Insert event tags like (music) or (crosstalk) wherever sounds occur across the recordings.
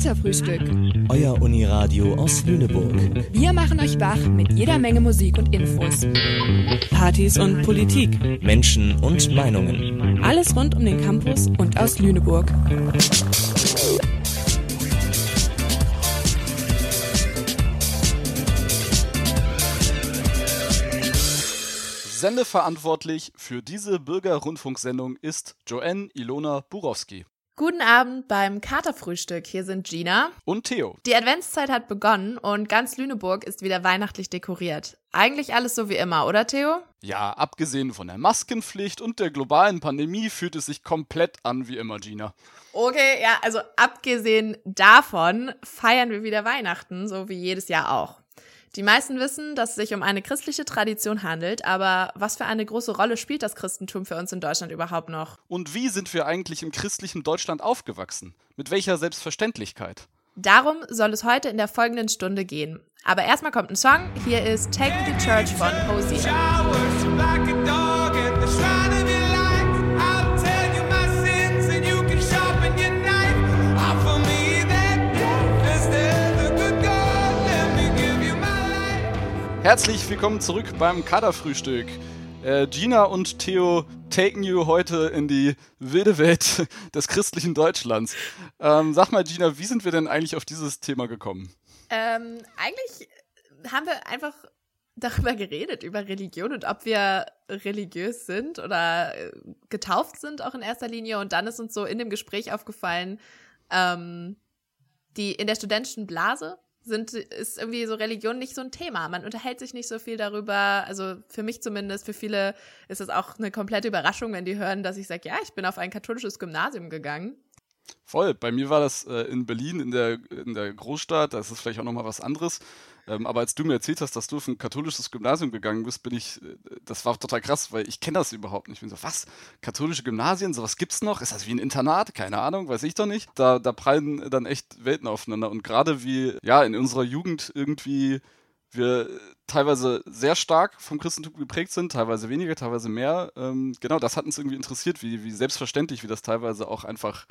Katerfrühstück. Euer Uniradio aus Lüneburg. Wir machen euch wach mit jeder Menge Musik und Infos. Partys und Politik. Menschen und Meinungen. Alles rund um den Campus und aus Lüneburg. Sendeverantwortlich für diese Bürgerrundfunksendung ist Joanne Ilona Burowski. Guten Abend beim Katerfrühstück. Hier sind Gina und Theo. Die Adventszeit hat begonnen und ganz Lüneburg ist wieder weihnachtlich dekoriert. Eigentlich alles so wie immer, oder Theo? Ja, abgesehen von der Maskenpflicht und der globalen Pandemie fühlt es sich komplett an wie immer, Gina. Okay, ja, also abgesehen davon feiern wir wieder Weihnachten, so wie jedes Jahr auch. Die meisten wissen, dass es sich um eine christliche Tradition handelt, aber was für eine große Rolle spielt das Christentum für uns in Deutschland überhaupt noch? Und wie sind wir eigentlich im christlichen Deutschland aufgewachsen? Mit welcher Selbstverständlichkeit? Darum soll es heute in der folgenden Stunde gehen. Aber erstmal kommt ein Song. Hier ist Take Me to Church von Hosea. Herzlich willkommen zurück beim Kaderfrühstück. Äh, Gina und Theo taken you heute in die wilde Welt (laughs) des christlichen Deutschlands. Ähm, sag mal, Gina, wie sind wir denn eigentlich auf dieses Thema gekommen? Ähm, eigentlich haben wir einfach darüber geredet, über Religion und ob wir religiös sind oder äh, getauft sind auch in erster Linie. Und dann ist uns so in dem Gespräch aufgefallen, ähm, die in der studentischen Blase sind, ist irgendwie so Religion nicht so ein Thema. Man unterhält sich nicht so viel darüber. Also für mich zumindest, für viele ist es auch eine komplette Überraschung, wenn die hören, dass ich sage, ja, ich bin auf ein katholisches Gymnasium gegangen. Voll. Bei mir war das äh, in Berlin, in der, in der Großstadt. Das ist vielleicht auch nochmal was anderes. Ähm, aber als du mir erzählt hast, dass du auf ein katholisches Gymnasium gegangen bist, bin ich, äh, das war total krass, weil ich kenne das überhaupt nicht. Ich bin so, was? Katholische Gymnasien, sowas gibt's noch? Ist das wie ein Internat? Keine Ahnung, weiß ich doch nicht. Da, da prallen dann echt Welten aufeinander. Und gerade wie, ja, in unserer Jugend irgendwie wir teilweise sehr stark vom Christentum geprägt sind, teilweise weniger, teilweise mehr. Ähm, genau, das hat uns irgendwie interessiert, wie, wie selbstverständlich, wie das teilweise auch einfach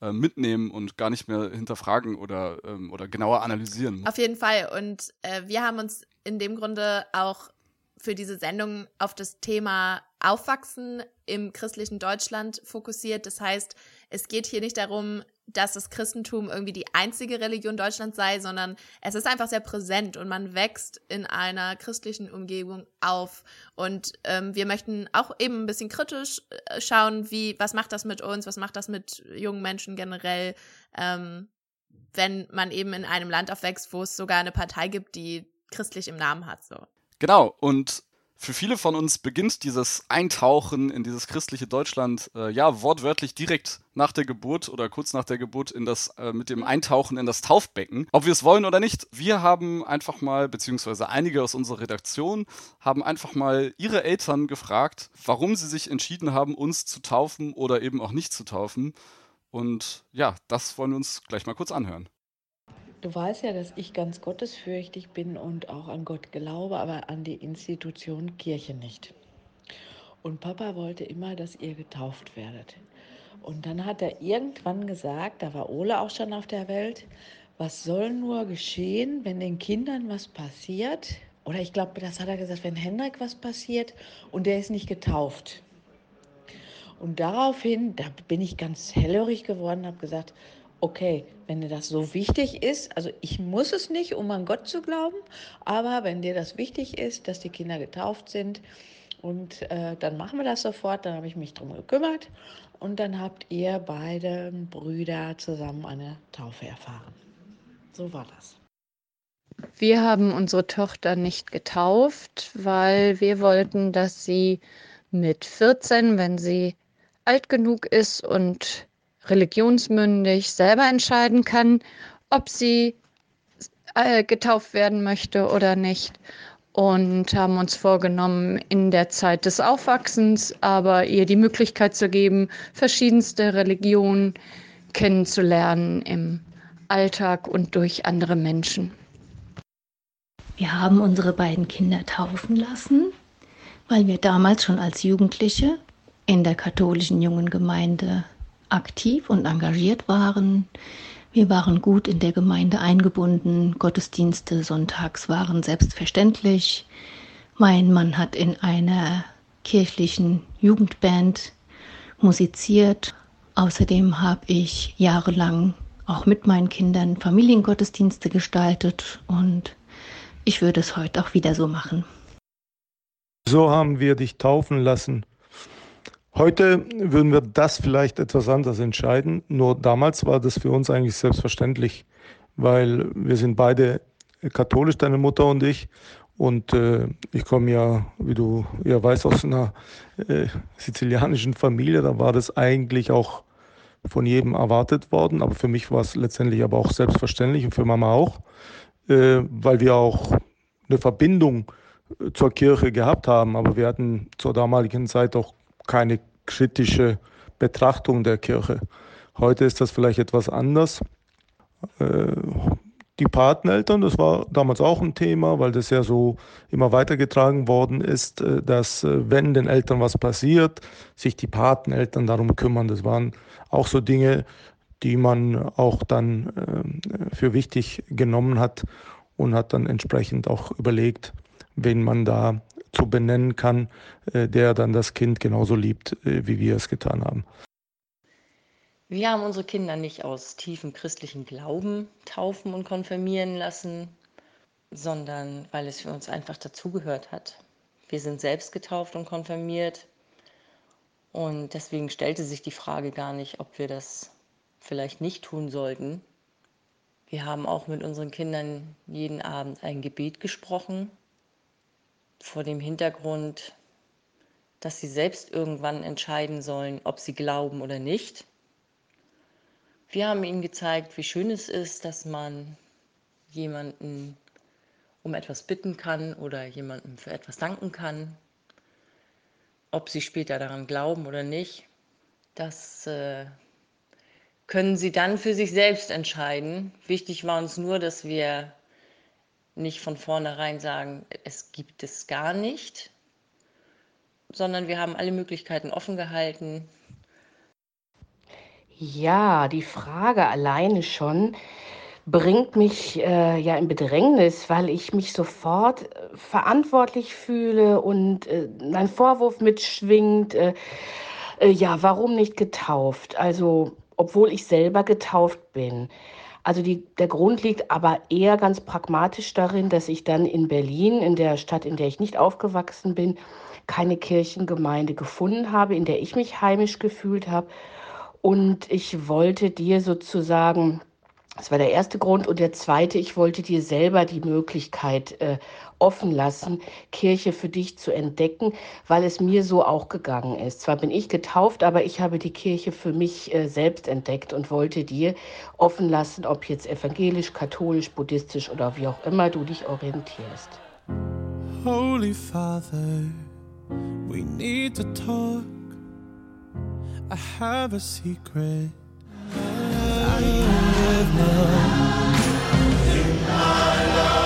äh, mitnehmen und gar nicht mehr hinterfragen oder, ähm, oder genauer analysieren. Auf jeden Fall. Und äh, wir haben uns in dem Grunde auch für diese Sendung auf das Thema Aufwachsen im christlichen Deutschland fokussiert. Das heißt, es geht hier nicht darum, dass das Christentum irgendwie die einzige Religion Deutschlands sei, sondern es ist einfach sehr präsent und man wächst in einer christlichen Umgebung auf. Und ähm, wir möchten auch eben ein bisschen kritisch äh, schauen, wie, was macht das mit uns, was macht das mit jungen Menschen generell, ähm, wenn man eben in einem Land aufwächst, wo es sogar eine Partei gibt, die christlich im Namen hat. So. Genau, und für viele von uns beginnt dieses Eintauchen in dieses christliche Deutschland äh, ja wortwörtlich direkt nach der Geburt oder kurz nach der Geburt in das äh, mit dem Eintauchen in das Taufbecken. Ob wir es wollen oder nicht, wir haben einfach mal beziehungsweise einige aus unserer Redaktion haben einfach mal ihre Eltern gefragt, warum sie sich entschieden haben, uns zu taufen oder eben auch nicht zu taufen. Und ja, das wollen wir uns gleich mal kurz anhören. Du weißt ja, dass ich ganz gottesfürchtig bin und auch an Gott glaube, aber an die Institution Kirche nicht. Und Papa wollte immer, dass ihr getauft werdet. Und dann hat er irgendwann gesagt, da war Ole auch schon auf der Welt, was soll nur geschehen, wenn den Kindern was passiert? Oder ich glaube, das hat er gesagt, wenn Hendrik was passiert und der ist nicht getauft. Und daraufhin, da bin ich ganz hellhörig geworden, habe gesagt, okay, wenn dir das so wichtig ist, also ich muss es nicht, um an Gott zu glauben, aber wenn dir das wichtig ist, dass die Kinder getauft sind, und äh, dann machen wir das sofort, dann habe ich mich darum gekümmert und dann habt ihr beide Brüder zusammen eine Taufe erfahren. So war das. Wir haben unsere Tochter nicht getauft, weil wir wollten, dass sie mit 14, wenn sie alt genug ist und religionsmündig selber entscheiden kann, ob sie äh, getauft werden möchte oder nicht. Und haben uns vorgenommen, in der Zeit des Aufwachsens aber ihr die Möglichkeit zu geben, verschiedenste Religionen kennenzulernen im Alltag und durch andere Menschen. Wir haben unsere beiden Kinder taufen lassen, weil wir damals schon als Jugendliche in der katholischen jungen Gemeinde aktiv und engagiert waren. Wir waren gut in der Gemeinde eingebunden. Gottesdienste sonntags waren selbstverständlich. Mein Mann hat in einer kirchlichen Jugendband musiziert. Außerdem habe ich jahrelang auch mit meinen Kindern Familiengottesdienste gestaltet und ich würde es heute auch wieder so machen. So haben wir dich taufen lassen. Heute würden wir das vielleicht etwas anders entscheiden. Nur damals war das für uns eigentlich selbstverständlich, weil wir sind beide katholisch, deine Mutter und ich. Und äh, ich komme ja, wie du ja weißt, aus einer äh, sizilianischen Familie. Da war das eigentlich auch von jedem erwartet worden. Aber für mich war es letztendlich aber auch selbstverständlich und für Mama auch, äh, weil wir auch eine Verbindung zur Kirche gehabt haben. Aber wir hatten zur damaligen Zeit auch keine kritische Betrachtung der Kirche. Heute ist das vielleicht etwas anders. Äh, die Pateneltern, das war damals auch ein Thema, weil das ja so immer weitergetragen worden ist, äh, dass wenn den Eltern was passiert, sich die Pateneltern darum kümmern. Das waren auch so Dinge, die man auch dann für wichtig genommen hat und hat dann entsprechend auch überlegt, wen man da zu benennen kann, äh, der dann das Kind genauso liebt, äh, wie wir es getan haben. Wir haben unsere Kinder nicht aus tiefem christlichen Glauben taufen und konfirmieren lassen, sondern weil es für uns einfach dazugehört hat. Wir sind selbst getauft und konfirmiert und deswegen stellte sich die Frage gar nicht, ob wir das vielleicht nicht tun sollten. Wir haben auch mit unseren Kindern jeden Abend ein Gebet gesprochen vor dem Hintergrund, dass sie selbst irgendwann entscheiden sollen, ob sie glauben oder nicht. Wir haben ihnen gezeigt, wie schön es ist, dass man jemanden um etwas bitten kann oder jemandem für etwas danken kann. Ob sie später daran glauben oder nicht, das äh, können sie dann für sich selbst entscheiden. Wichtig war uns nur, dass wir nicht von vornherein sagen, es gibt es gar nicht, sondern wir haben alle Möglichkeiten offen gehalten. Ja, die Frage alleine schon bringt mich äh, ja in Bedrängnis, weil ich mich sofort äh, verantwortlich fühle und äh, ein Vorwurf mitschwingt. Äh, äh, ja, warum nicht getauft? Also, obwohl ich selber getauft bin. Also die, der Grund liegt aber eher ganz pragmatisch darin, dass ich dann in Berlin, in der Stadt, in der ich nicht aufgewachsen bin, keine Kirchengemeinde gefunden habe, in der ich mich heimisch gefühlt habe. Und ich wollte dir sozusagen das war der erste Grund. Und der zweite, ich wollte dir selber die Möglichkeit äh, offen lassen, Kirche für dich zu entdecken, weil es mir so auch gegangen ist. Zwar bin ich getauft, aber ich habe die Kirche für mich äh, selbst entdeckt und wollte dir offen lassen, ob jetzt evangelisch, katholisch, buddhistisch oder wie auch immer du dich orientierst. Holy Father, we need to talk. I have a secret.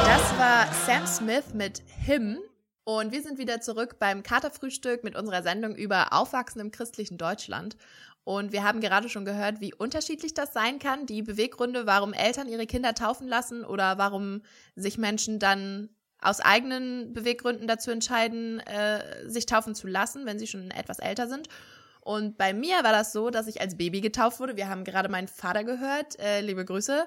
Das war Sam Smith mit Him. Und wir sind wieder zurück beim Katerfrühstück mit unserer Sendung über Aufwachsen im christlichen Deutschland. Und wir haben gerade schon gehört, wie unterschiedlich das sein kann, die Beweggründe, warum Eltern ihre Kinder taufen lassen oder warum sich Menschen dann aus eigenen Beweggründen dazu entscheiden, äh, sich taufen zu lassen, wenn sie schon etwas älter sind. Und bei mir war das so, dass ich als Baby getauft wurde. Wir haben gerade meinen Vater gehört. Äh, liebe Grüße.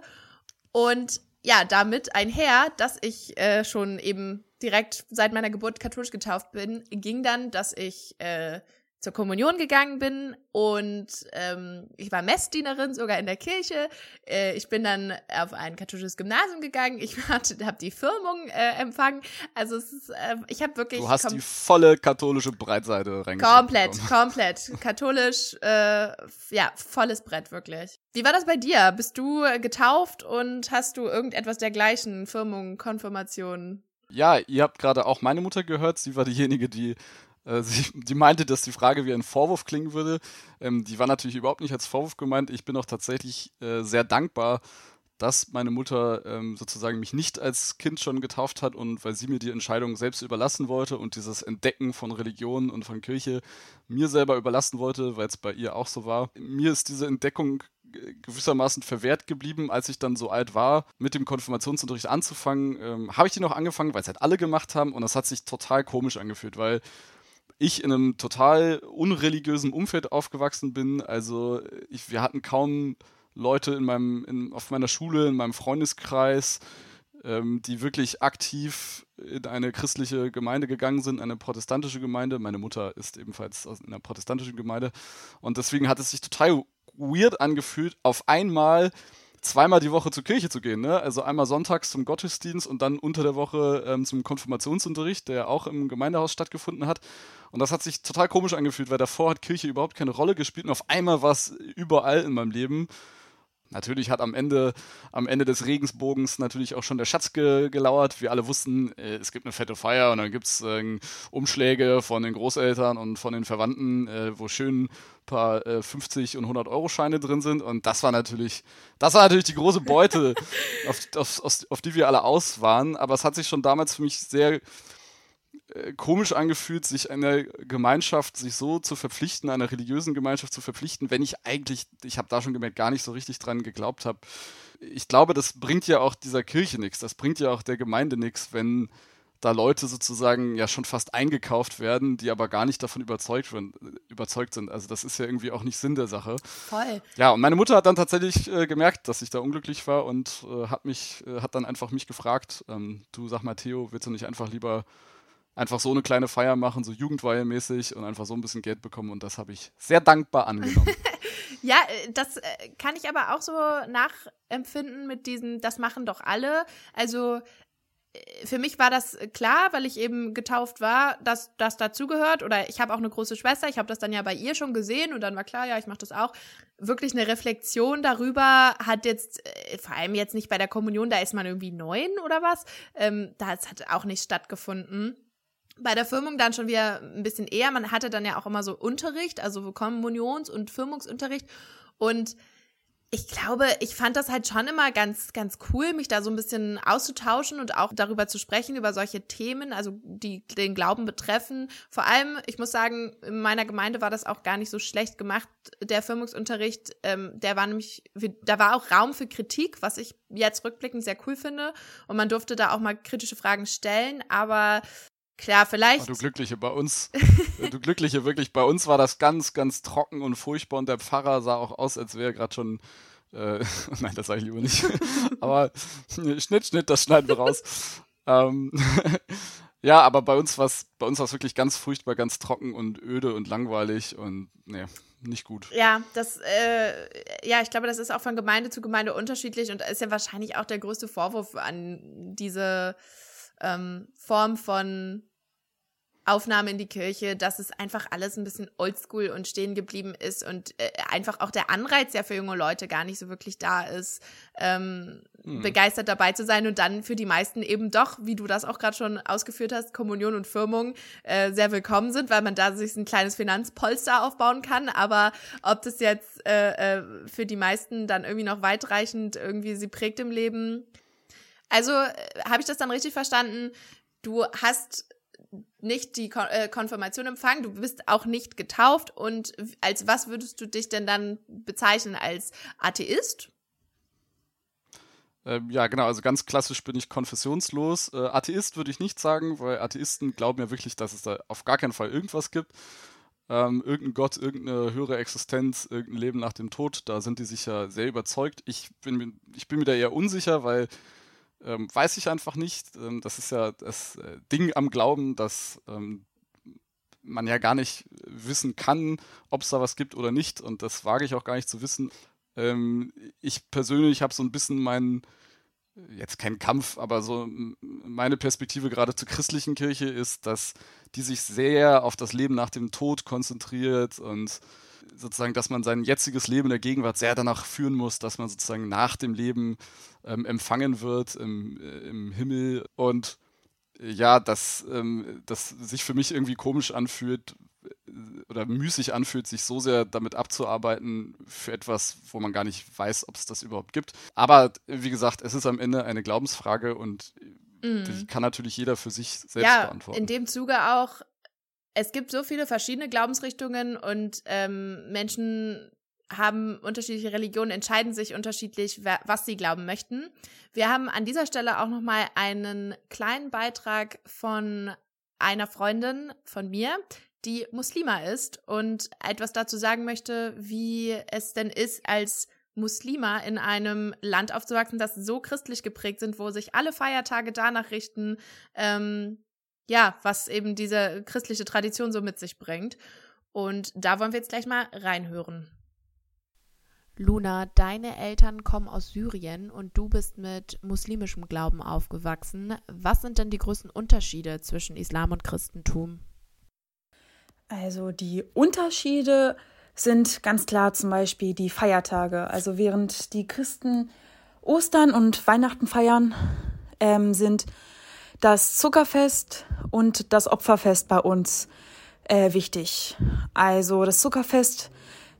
Und ja, damit einher, dass ich äh, schon eben direkt seit meiner Geburt katholisch getauft bin, ging dann, dass ich äh, zur Kommunion gegangen bin und ähm, ich war Messdienerin sogar in der Kirche. Äh, ich bin dann auf ein katholisches Gymnasium gegangen. Ich (laughs) habe die Firmung äh, empfangen. Also es ist, äh, ich habe wirklich. Du hast die volle katholische Breitseite reingekommen. Komplett, komplett. (laughs) Katholisch, äh, ja, volles Brett wirklich. Wie war das bei dir? Bist du getauft und hast du irgendetwas dergleichen? Firmung, Konfirmation? Ja, ihr habt gerade auch meine Mutter gehört. Sie war diejenige, die äh, sie, die meinte, dass die Frage wie ein Vorwurf klingen würde. Ähm, die war natürlich überhaupt nicht als Vorwurf gemeint. Ich bin auch tatsächlich äh, sehr dankbar, dass meine Mutter ähm, sozusagen mich nicht als Kind schon getauft hat und weil sie mir die Entscheidung selbst überlassen wollte und dieses Entdecken von Religion und von Kirche mir selber überlassen wollte, weil es bei ihr auch so war. Mir ist diese Entdeckung gewissermaßen verwehrt geblieben, als ich dann so alt war, mit dem Konfirmationsunterricht anzufangen. Ähm, habe ich die noch angefangen, weil es halt alle gemacht haben und das hat sich total komisch angefühlt, weil ich in einem total unreligiösen Umfeld aufgewachsen bin. Also ich, wir hatten kaum Leute in meinem, in, auf meiner Schule, in meinem Freundeskreis, ähm, die wirklich aktiv in eine christliche Gemeinde gegangen sind, eine protestantische Gemeinde. Meine Mutter ist ebenfalls in einer protestantischen Gemeinde. Und deswegen hat es sich total weird angefühlt, auf einmal zweimal die Woche zur Kirche zu gehen. Ne? Also einmal sonntags zum Gottesdienst und dann unter der Woche ähm, zum Konfirmationsunterricht, der auch im Gemeindehaus stattgefunden hat. Und das hat sich total komisch angefühlt, weil davor hat Kirche überhaupt keine Rolle gespielt und auf einmal war es überall in meinem Leben. Natürlich hat am Ende, am Ende des Regensbogens natürlich auch schon der Schatz ge gelauert. Wir alle wussten, äh, es gibt eine fette Feier und dann gibt es äh, Umschläge von den Großeltern und von den Verwandten, äh, wo schön ein paar 50 äh, und 100 Euro Scheine drin sind. Und das war natürlich, das war natürlich die große Beute, (laughs) auf, auf, auf, auf die wir alle aus waren. Aber es hat sich schon damals für mich sehr komisch angefühlt, sich einer Gemeinschaft, sich so zu verpflichten, einer religiösen Gemeinschaft zu verpflichten, wenn ich eigentlich, ich habe da schon gemerkt, gar nicht so richtig dran geglaubt habe. Ich glaube, das bringt ja auch dieser Kirche nichts, das bringt ja auch der Gemeinde nichts, wenn da Leute sozusagen ja schon fast eingekauft werden, die aber gar nicht davon überzeugt, überzeugt sind. Also das ist ja irgendwie auch nicht Sinn der Sache. Voll. Ja, und meine Mutter hat dann tatsächlich äh, gemerkt, dass ich da unglücklich war und äh, hat mich, äh, hat dann einfach mich gefragt, ähm, du sag mal Theo, willst du nicht einfach lieber einfach so eine kleine Feier machen, so Jugendweihemäßig und einfach so ein bisschen Geld bekommen und das habe ich sehr dankbar angenommen. (laughs) ja, äh, das äh, kann ich aber auch so nachempfinden mit diesem, das machen doch alle. Also äh, für mich war das klar, weil ich eben getauft war, dass das dazugehört. Oder ich habe auch eine große Schwester, ich habe das dann ja bei ihr schon gesehen und dann war klar, ja, ich mache das auch. Wirklich eine Reflexion darüber hat jetzt, vor allem jetzt nicht bei der Kommunion, da ist man irgendwie neun oder was. Ähm, das hat auch nicht stattgefunden bei der Firmung dann schon wieder ein bisschen eher. Man hatte dann ja auch immer so Unterricht, also Kommunions- und Firmungsunterricht. Und ich glaube, ich fand das halt schon immer ganz, ganz cool, mich da so ein bisschen auszutauschen und auch darüber zu sprechen, über solche Themen, also die den Glauben betreffen. Vor allem, ich muss sagen, in meiner Gemeinde war das auch gar nicht so schlecht gemacht, der Firmungsunterricht. Ähm, der war nämlich, da war auch Raum für Kritik, was ich jetzt rückblickend sehr cool finde. Und man durfte da auch mal kritische Fragen stellen, aber Klar, vielleicht. Oh, du Glückliche, bei uns, (laughs) du Glückliche, wirklich, bei uns war das ganz, ganz trocken und furchtbar und der Pfarrer sah auch aus, als wäre er gerade schon, äh, (laughs) nein, das sage ich lieber nicht, (laughs) aber Schnitt, Schnitt, das schneiden wir raus. ähm, ja, aber bei uns war es bei uns war's wirklich ganz furchtbar, ganz trocken und öde und langweilig und, nee, nicht gut. Ja, das, äh, ja, ich glaube, das ist auch von Gemeinde zu Gemeinde unterschiedlich und ist ja wahrscheinlich auch der größte Vorwurf an diese ähm, Form von Aufnahme in die Kirche, dass es einfach alles ein bisschen oldschool und stehen geblieben ist und äh, einfach auch der Anreiz ja für junge Leute gar nicht so wirklich da ist, ähm, hm. begeistert dabei zu sein und dann für die meisten eben doch, wie du das auch gerade schon ausgeführt hast, Kommunion und Firmung äh, sehr willkommen sind, weil man da sich ein kleines Finanzpolster aufbauen kann. Aber ob das jetzt äh, äh, für die meisten dann irgendwie noch weitreichend irgendwie sie prägt im Leben, also äh, habe ich das dann richtig verstanden? Du hast nicht die Kon äh, Konfirmation empfangen, du bist auch nicht getauft und als was würdest du dich denn dann bezeichnen als Atheist? Ähm, ja, genau, also ganz klassisch bin ich konfessionslos. Äh, Atheist würde ich nicht sagen, weil Atheisten glauben ja wirklich, dass es da auf gar keinen Fall irgendwas gibt. Ähm, irgendein Gott, irgendeine höhere Existenz, irgendein Leben nach dem Tod, da sind die sicher sehr überzeugt. Ich bin, ich bin mir da eher unsicher, weil ähm, weiß ich einfach nicht. Ähm, das ist ja das äh, Ding am Glauben, dass ähm, man ja gar nicht wissen kann, ob es da was gibt oder nicht. Und das wage ich auch gar nicht zu wissen. Ähm, ich persönlich habe so ein bisschen meinen, jetzt kein Kampf, aber so meine Perspektive gerade zur christlichen Kirche ist, dass die sich sehr auf das Leben nach dem Tod konzentriert und sozusagen, dass man sein jetziges Leben in der Gegenwart sehr danach führen muss, dass man sozusagen nach dem Leben ähm, empfangen wird im, äh, im Himmel und äh, ja, dass ähm, das sich für mich irgendwie komisch anfühlt äh, oder müßig anfühlt, sich so sehr damit abzuarbeiten für etwas, wo man gar nicht weiß, ob es das überhaupt gibt. Aber wie gesagt, es ist am Ende eine Glaubensfrage und mm. die kann natürlich jeder für sich selbst ja, beantworten. In dem Zuge auch es gibt so viele verschiedene Glaubensrichtungen und ähm, Menschen haben unterschiedliche Religionen, entscheiden sich unterschiedlich, was sie glauben möchten. Wir haben an dieser Stelle auch nochmal einen kleinen Beitrag von einer Freundin von mir, die Muslima ist und etwas dazu sagen möchte, wie es denn ist, als Muslima in einem Land aufzuwachsen, das so christlich geprägt sind, wo sich alle Feiertage danach richten, ähm, ja, was eben diese christliche Tradition so mit sich bringt. Und da wollen wir jetzt gleich mal reinhören. Luna, deine Eltern kommen aus Syrien und du bist mit muslimischem Glauben aufgewachsen. Was sind denn die größten Unterschiede zwischen Islam und Christentum? Also die Unterschiede sind ganz klar zum Beispiel die Feiertage. Also während die Christen Ostern und Weihnachten feiern, ähm, sind das Zuckerfest und das Opferfest bei uns äh, wichtig. Also das Zuckerfest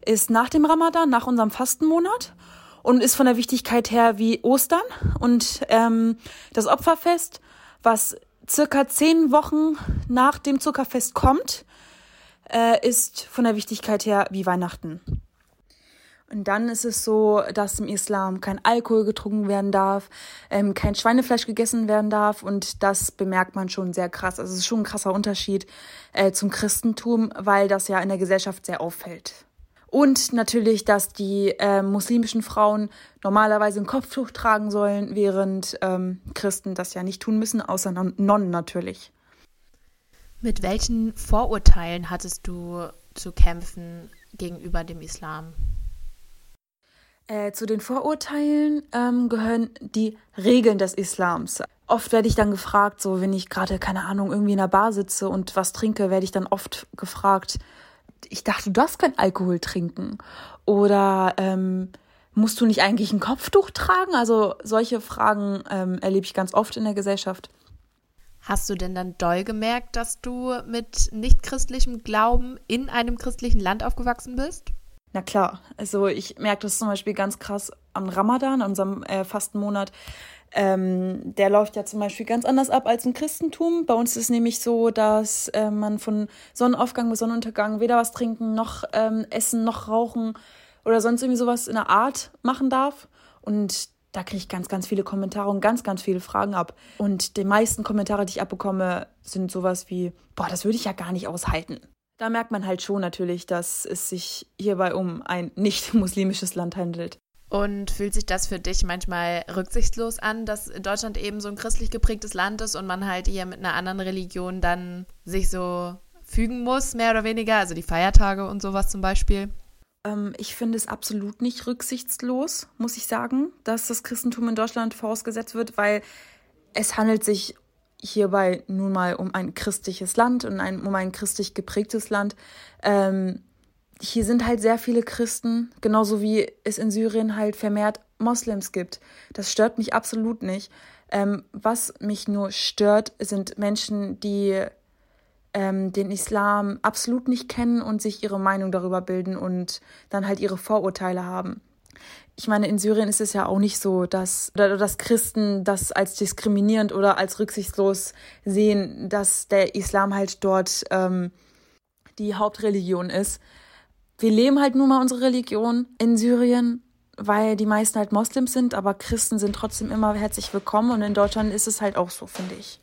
ist nach dem Ramadan, nach unserem Fastenmonat und ist von der Wichtigkeit her wie Ostern. Und ähm, das Opferfest, was circa zehn Wochen nach dem Zuckerfest kommt, äh, ist von der Wichtigkeit her wie Weihnachten. Und dann ist es so, dass im Islam kein Alkohol getrunken werden darf, ähm, kein Schweinefleisch gegessen werden darf. Und das bemerkt man schon sehr krass. Also es ist schon ein krasser Unterschied äh, zum Christentum, weil das ja in der Gesellschaft sehr auffällt. Und natürlich, dass die äh, muslimischen Frauen normalerweise ein Kopftuch tragen sollen, während ähm, Christen das ja nicht tun müssen, außer non Nonnen natürlich. Mit welchen Vorurteilen hattest du zu kämpfen gegenüber dem Islam? Äh, zu den Vorurteilen ähm, gehören die Regeln des Islams. Oft werde ich dann gefragt, so wenn ich gerade, keine Ahnung, irgendwie in einer Bar sitze und was trinke, werde ich dann oft gefragt, ich dachte, du darfst kein Alkohol trinken. Oder ähm, musst du nicht eigentlich ein Kopftuch tragen? Also solche Fragen ähm, erlebe ich ganz oft in der Gesellschaft. Hast du denn dann doll gemerkt, dass du mit nichtchristlichem Glauben in einem christlichen Land aufgewachsen bist? Na klar, also ich merke das zum Beispiel ganz krass am Ramadan, unserem äh, Fastenmonat. Ähm, der läuft ja zum Beispiel ganz anders ab als im Christentum. Bei uns ist nämlich so, dass äh, man von Sonnenaufgang bis Sonnenuntergang weder was trinken, noch ähm, essen, noch rauchen oder sonst irgendwie sowas in der Art machen darf. Und da kriege ich ganz, ganz viele Kommentare und ganz, ganz viele Fragen ab. Und die meisten Kommentare, die ich abbekomme, sind sowas wie, boah, das würde ich ja gar nicht aushalten. Da merkt man halt schon natürlich, dass es sich hierbei um ein nicht (laughs) muslimisches Land handelt. Und fühlt sich das für dich manchmal rücksichtslos an, dass Deutschland eben so ein christlich geprägtes Land ist und man halt hier mit einer anderen Religion dann sich so fügen muss, mehr oder weniger, also die Feiertage und sowas zum Beispiel? Ähm, ich finde es absolut nicht rücksichtslos, muss ich sagen, dass das Christentum in Deutschland vorausgesetzt wird, weil es handelt sich hierbei nun mal um ein christliches Land und ein, um ein christlich geprägtes Land. Ähm, hier sind halt sehr viele Christen, genauso wie es in Syrien halt vermehrt Moslems gibt. Das stört mich absolut nicht. Ähm, was mich nur stört, sind Menschen, die ähm, den Islam absolut nicht kennen und sich ihre Meinung darüber bilden und dann halt ihre Vorurteile haben. Ich meine, in Syrien ist es ja auch nicht so, dass, dass Christen das als diskriminierend oder als rücksichtslos sehen, dass der Islam halt dort ähm, die Hauptreligion ist wir leben halt nun mal unsere Religion in Syrien, weil die meisten halt Moslems sind, aber Christen sind trotzdem immer herzlich willkommen und in Deutschland ist es halt auch so, finde ich.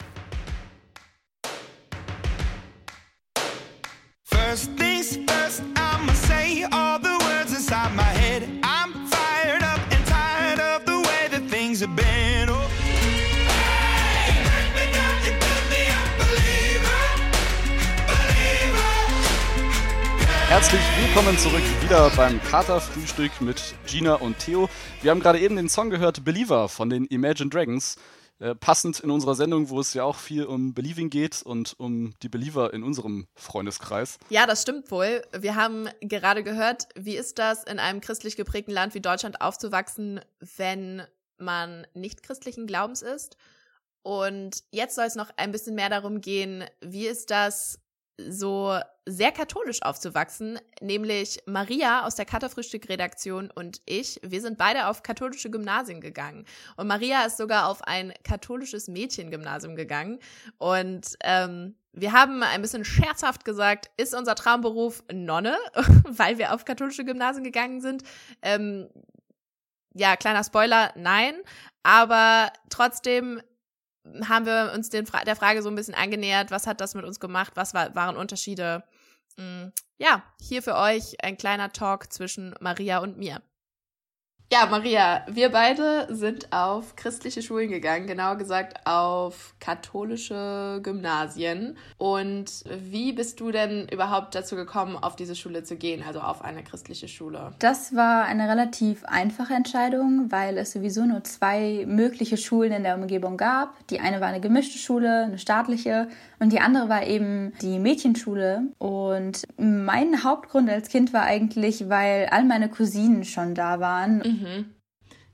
Willkommen zurück wieder beim Katerfrühstück mit Gina und Theo. Wir haben gerade eben den Song gehört, Believer von den Imagine Dragons. Äh, passend in unserer Sendung, wo es ja auch viel um Believing geht und um die Believer in unserem Freundeskreis. Ja, das stimmt wohl. Wir haben gerade gehört, wie ist das in einem christlich geprägten Land wie Deutschland aufzuwachsen, wenn man nicht christlichen Glaubens ist? Und jetzt soll es noch ein bisschen mehr darum gehen, wie ist das so sehr katholisch aufzuwachsen, nämlich Maria aus der Katerfrühstück-Redaktion und ich, wir sind beide auf katholische Gymnasien gegangen. Und Maria ist sogar auf ein katholisches Mädchengymnasium gegangen. Und ähm, Wir haben ein bisschen scherzhaft gesagt, ist unser Traumberuf Nonne, (laughs) weil wir auf katholische Gymnasien gegangen sind. Ähm, ja, kleiner Spoiler, nein. Aber trotzdem haben wir uns den der Frage so ein bisschen angenähert, was hat das mit uns gemacht, was war, waren Unterschiede. Mm, ja, hier für euch ein kleiner Talk zwischen Maria und mir. Ja, Maria, wir beide sind auf christliche Schulen gegangen, genauer gesagt auf katholische Gymnasien. Und wie bist du denn überhaupt dazu gekommen, auf diese Schule zu gehen, also auf eine christliche Schule? Das war eine relativ einfache Entscheidung, weil es sowieso nur zwei mögliche Schulen in der Umgebung gab. Die eine war eine gemischte Schule, eine staatliche, und die andere war eben die Mädchenschule. Und mein Hauptgrund als Kind war eigentlich, weil all meine Cousinen schon da waren. Mhm. Mhm.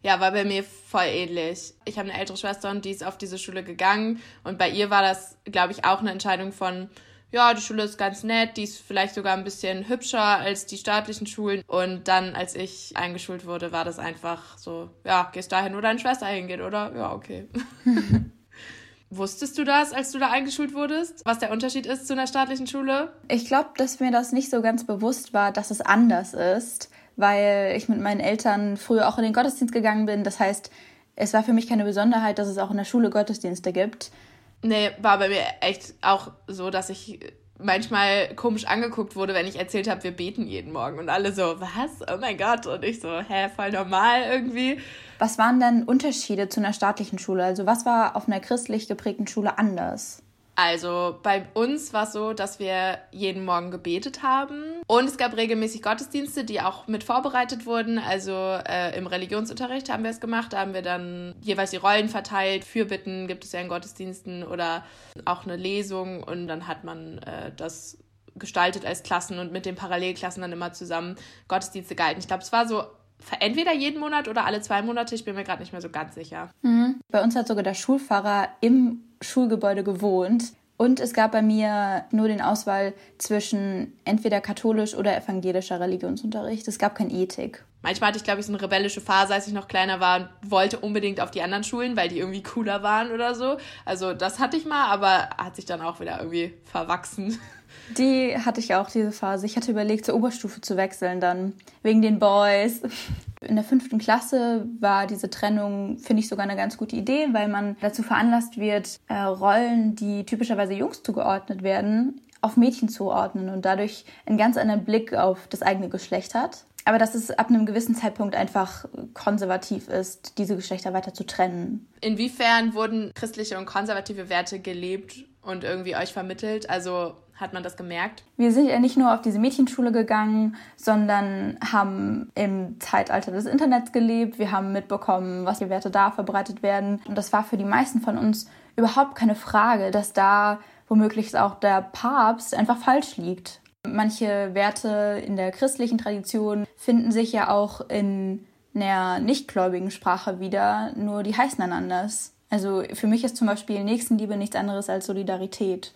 Ja, war bei mir voll ähnlich. Ich habe eine ältere Schwester und die ist auf diese Schule gegangen. Und bei ihr war das, glaube ich, auch eine Entscheidung von, ja, die Schule ist ganz nett, die ist vielleicht sogar ein bisschen hübscher als die staatlichen Schulen. Und dann, als ich eingeschult wurde, war das einfach so, ja, gehst dahin, wo deine Schwester hingeht, oder? Ja, okay. (laughs) Wusstest du das, als du da eingeschult wurdest, was der Unterschied ist zu einer staatlichen Schule? Ich glaube, dass mir das nicht so ganz bewusst war, dass es anders ist weil ich mit meinen Eltern früher auch in den Gottesdienst gegangen bin. Das heißt, es war für mich keine Besonderheit, dass es auch in der Schule Gottesdienste gibt. Nee, war bei mir echt auch so, dass ich manchmal komisch angeguckt wurde, wenn ich erzählt habe, wir beten jeden Morgen und alle so, was? Oh mein Gott. Und ich so, hä, voll normal irgendwie. Was waren denn Unterschiede zu einer staatlichen Schule? Also was war auf einer christlich geprägten Schule anders? Also bei uns war es so, dass wir jeden Morgen gebetet haben und es gab regelmäßig Gottesdienste, die auch mit vorbereitet wurden. Also äh, im Religionsunterricht haben wir es gemacht, da haben wir dann jeweils die Rollen verteilt. Fürbitten gibt es ja in Gottesdiensten oder auch eine Lesung und dann hat man äh, das gestaltet als Klassen und mit den Parallelklassen dann immer zusammen Gottesdienste gehalten. Ich glaube, es war so entweder jeden Monat oder alle zwei Monate. Ich bin mir gerade nicht mehr so ganz sicher. Mhm. Bei uns hat sogar der Schulpfarrer im Schulgebäude gewohnt. Und es gab bei mir nur den Auswahl zwischen entweder katholisch oder evangelischer Religionsunterricht. Es gab kein Ethik. Manchmal hatte ich, glaube ich, so eine rebellische Phase, als ich noch kleiner war und wollte unbedingt auf die anderen Schulen, weil die irgendwie cooler waren oder so. Also das hatte ich mal, aber hat sich dann auch wieder irgendwie verwachsen. (laughs) Die hatte ich auch, diese Phase. Ich hatte überlegt, zur Oberstufe zu wechseln dann, wegen den Boys. In der fünften Klasse war diese Trennung, finde ich, sogar eine ganz gute Idee, weil man dazu veranlasst wird, äh, Rollen, die typischerweise Jungs zugeordnet werden, auf Mädchen zuordnen und dadurch einen ganz anderen Blick auf das eigene Geschlecht hat. Aber dass es ab einem gewissen Zeitpunkt einfach konservativ ist, diese Geschlechter weiter zu trennen. Inwiefern wurden christliche und konservative Werte gelebt und irgendwie euch vermittelt? Also hat man das gemerkt? Wir sind ja nicht nur auf diese Mädchenschule gegangen, sondern haben im Zeitalter des Internets gelebt. Wir haben mitbekommen, was für Werte da verbreitet werden. Und das war für die meisten von uns überhaupt keine Frage, dass da womöglich auch der Papst einfach falsch liegt. Manche Werte in der christlichen Tradition finden sich ja auch in einer nichtgläubigen Sprache wieder, nur die heißen dann anders. Also für mich ist zum Beispiel Nächstenliebe nichts anderes als Solidarität.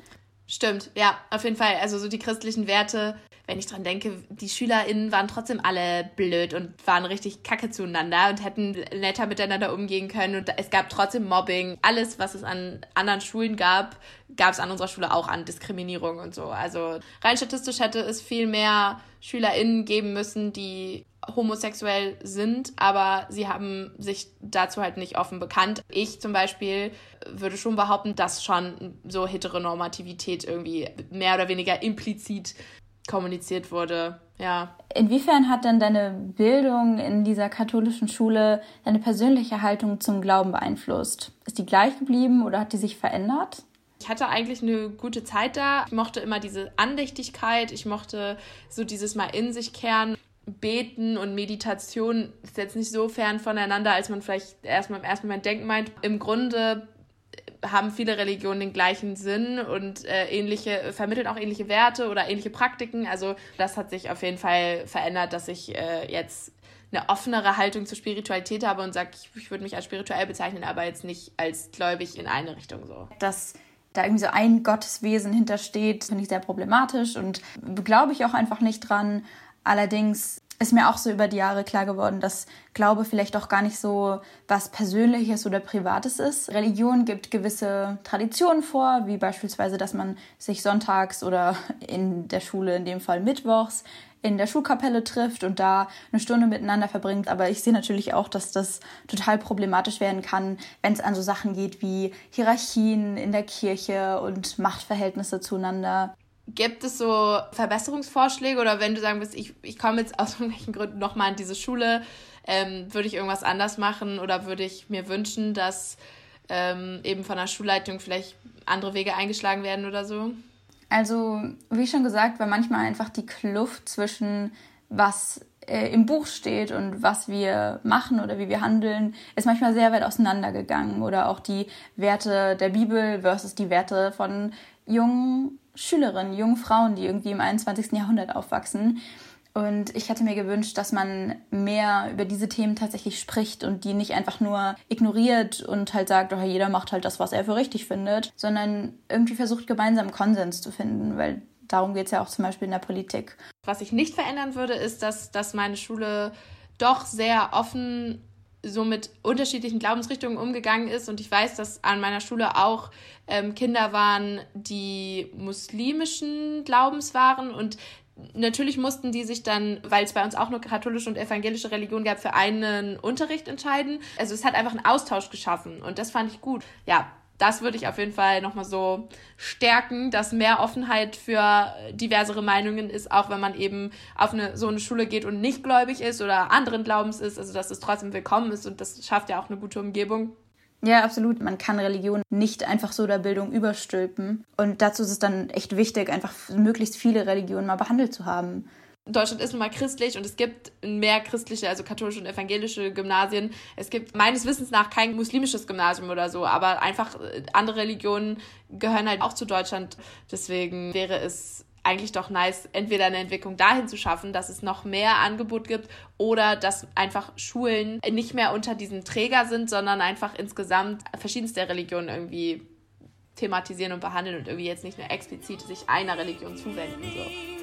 Stimmt, ja, auf jeden Fall. Also so die christlichen Werte, wenn ich dran denke, die SchülerInnen waren trotzdem alle blöd und waren richtig kacke zueinander und hätten netter miteinander umgehen können. Und es gab trotzdem Mobbing. Alles, was es an anderen Schulen gab, gab es an unserer Schule auch an Diskriminierung und so. Also rein statistisch hätte es viel mehr SchülerInnen geben müssen, die homosexuell sind, aber sie haben sich dazu halt nicht offen bekannt. Ich zum Beispiel würde schon behaupten, dass schon so Heteronormativität irgendwie mehr oder weniger implizit kommuniziert wurde. Ja. Inwiefern hat denn deine Bildung in dieser katholischen Schule deine persönliche Haltung zum Glauben beeinflusst? Ist die gleich geblieben oder hat die sich verändert? Ich hatte eigentlich eine gute Zeit da. Ich mochte immer diese Andächtigkeit. Ich mochte so dieses Mal in sich kehren. Beten und Meditation ist jetzt nicht so fern voneinander, als man vielleicht erstmal im ersten Moment denken meint. Im Grunde haben viele Religionen den gleichen Sinn und äh, ähnliche, vermitteln auch ähnliche Werte oder ähnliche Praktiken. Also das hat sich auf jeden Fall verändert, dass ich äh, jetzt eine offenere Haltung zur Spiritualität habe und sage, ich, ich würde mich als spirituell bezeichnen, aber jetzt nicht als gläubig in eine Richtung so. Dass da irgendwie so ein Gotteswesen hintersteht, finde ich sehr problematisch und glaube ich auch einfach nicht dran. Allerdings ist mir auch so über die Jahre klar geworden, dass Glaube vielleicht auch gar nicht so was Persönliches oder Privates ist. Religion gibt gewisse Traditionen vor, wie beispielsweise, dass man sich sonntags oder in der Schule, in dem Fall mittwochs, in der Schulkapelle trifft und da eine Stunde miteinander verbringt. Aber ich sehe natürlich auch, dass das total problematisch werden kann, wenn es an so Sachen geht wie Hierarchien in der Kirche und Machtverhältnisse zueinander. Gibt es so Verbesserungsvorschläge oder wenn du sagen willst, ich, ich komme jetzt aus (laughs) irgendwelchen Gründen nochmal in diese Schule, ähm, würde ich irgendwas anders machen oder würde ich mir wünschen, dass ähm, eben von der Schulleitung vielleicht andere Wege eingeschlagen werden oder so? Also, wie schon gesagt, war manchmal einfach die Kluft zwischen was äh, im Buch steht und was wir machen oder wie wir handeln, ist manchmal sehr weit auseinandergegangen. Oder auch die Werte der Bibel versus die Werte von jungen Schülerinnen, jungen Frauen, die irgendwie im 21. Jahrhundert aufwachsen. Und ich hätte mir gewünscht, dass man mehr über diese Themen tatsächlich spricht und die nicht einfach nur ignoriert und halt sagt, oh, jeder macht halt das, was er für richtig findet, sondern irgendwie versucht, gemeinsam Konsens zu finden, weil darum geht es ja auch zum Beispiel in der Politik. Was ich nicht verändern würde, ist, dass, dass meine Schule doch sehr offen so mit unterschiedlichen Glaubensrichtungen umgegangen ist. Und ich weiß, dass an meiner Schule auch ähm, Kinder waren, die muslimischen Glaubens waren. Und natürlich mussten die sich dann, weil es bei uns auch nur katholische und evangelische Religion gab, für einen Unterricht entscheiden. Also es hat einfach einen Austausch geschaffen. Und das fand ich gut. Ja, das würde ich auf jeden Fall nochmal so stärken, dass mehr Offenheit für diversere Meinungen ist, auch wenn man eben auf eine, so eine Schule geht und nicht gläubig ist oder anderen Glaubens ist, also dass es trotzdem willkommen ist und das schafft ja auch eine gute Umgebung. Ja, absolut. Man kann Religion nicht einfach so der Bildung überstülpen. Und dazu ist es dann echt wichtig, einfach möglichst viele Religionen mal behandelt zu haben. Deutschland ist nun mal christlich und es gibt mehr christliche, also katholische und evangelische Gymnasien. Es gibt meines Wissens nach kein muslimisches Gymnasium oder so, aber einfach äh, andere Religionen gehören halt auch zu Deutschland. Deswegen wäre es eigentlich doch nice, entweder eine Entwicklung dahin zu schaffen, dass es noch mehr Angebot gibt oder dass einfach Schulen nicht mehr unter diesem Träger sind, sondern einfach insgesamt verschiedenste Religionen irgendwie thematisieren und behandeln und irgendwie jetzt nicht nur explizit sich einer Religion zuwenden. So.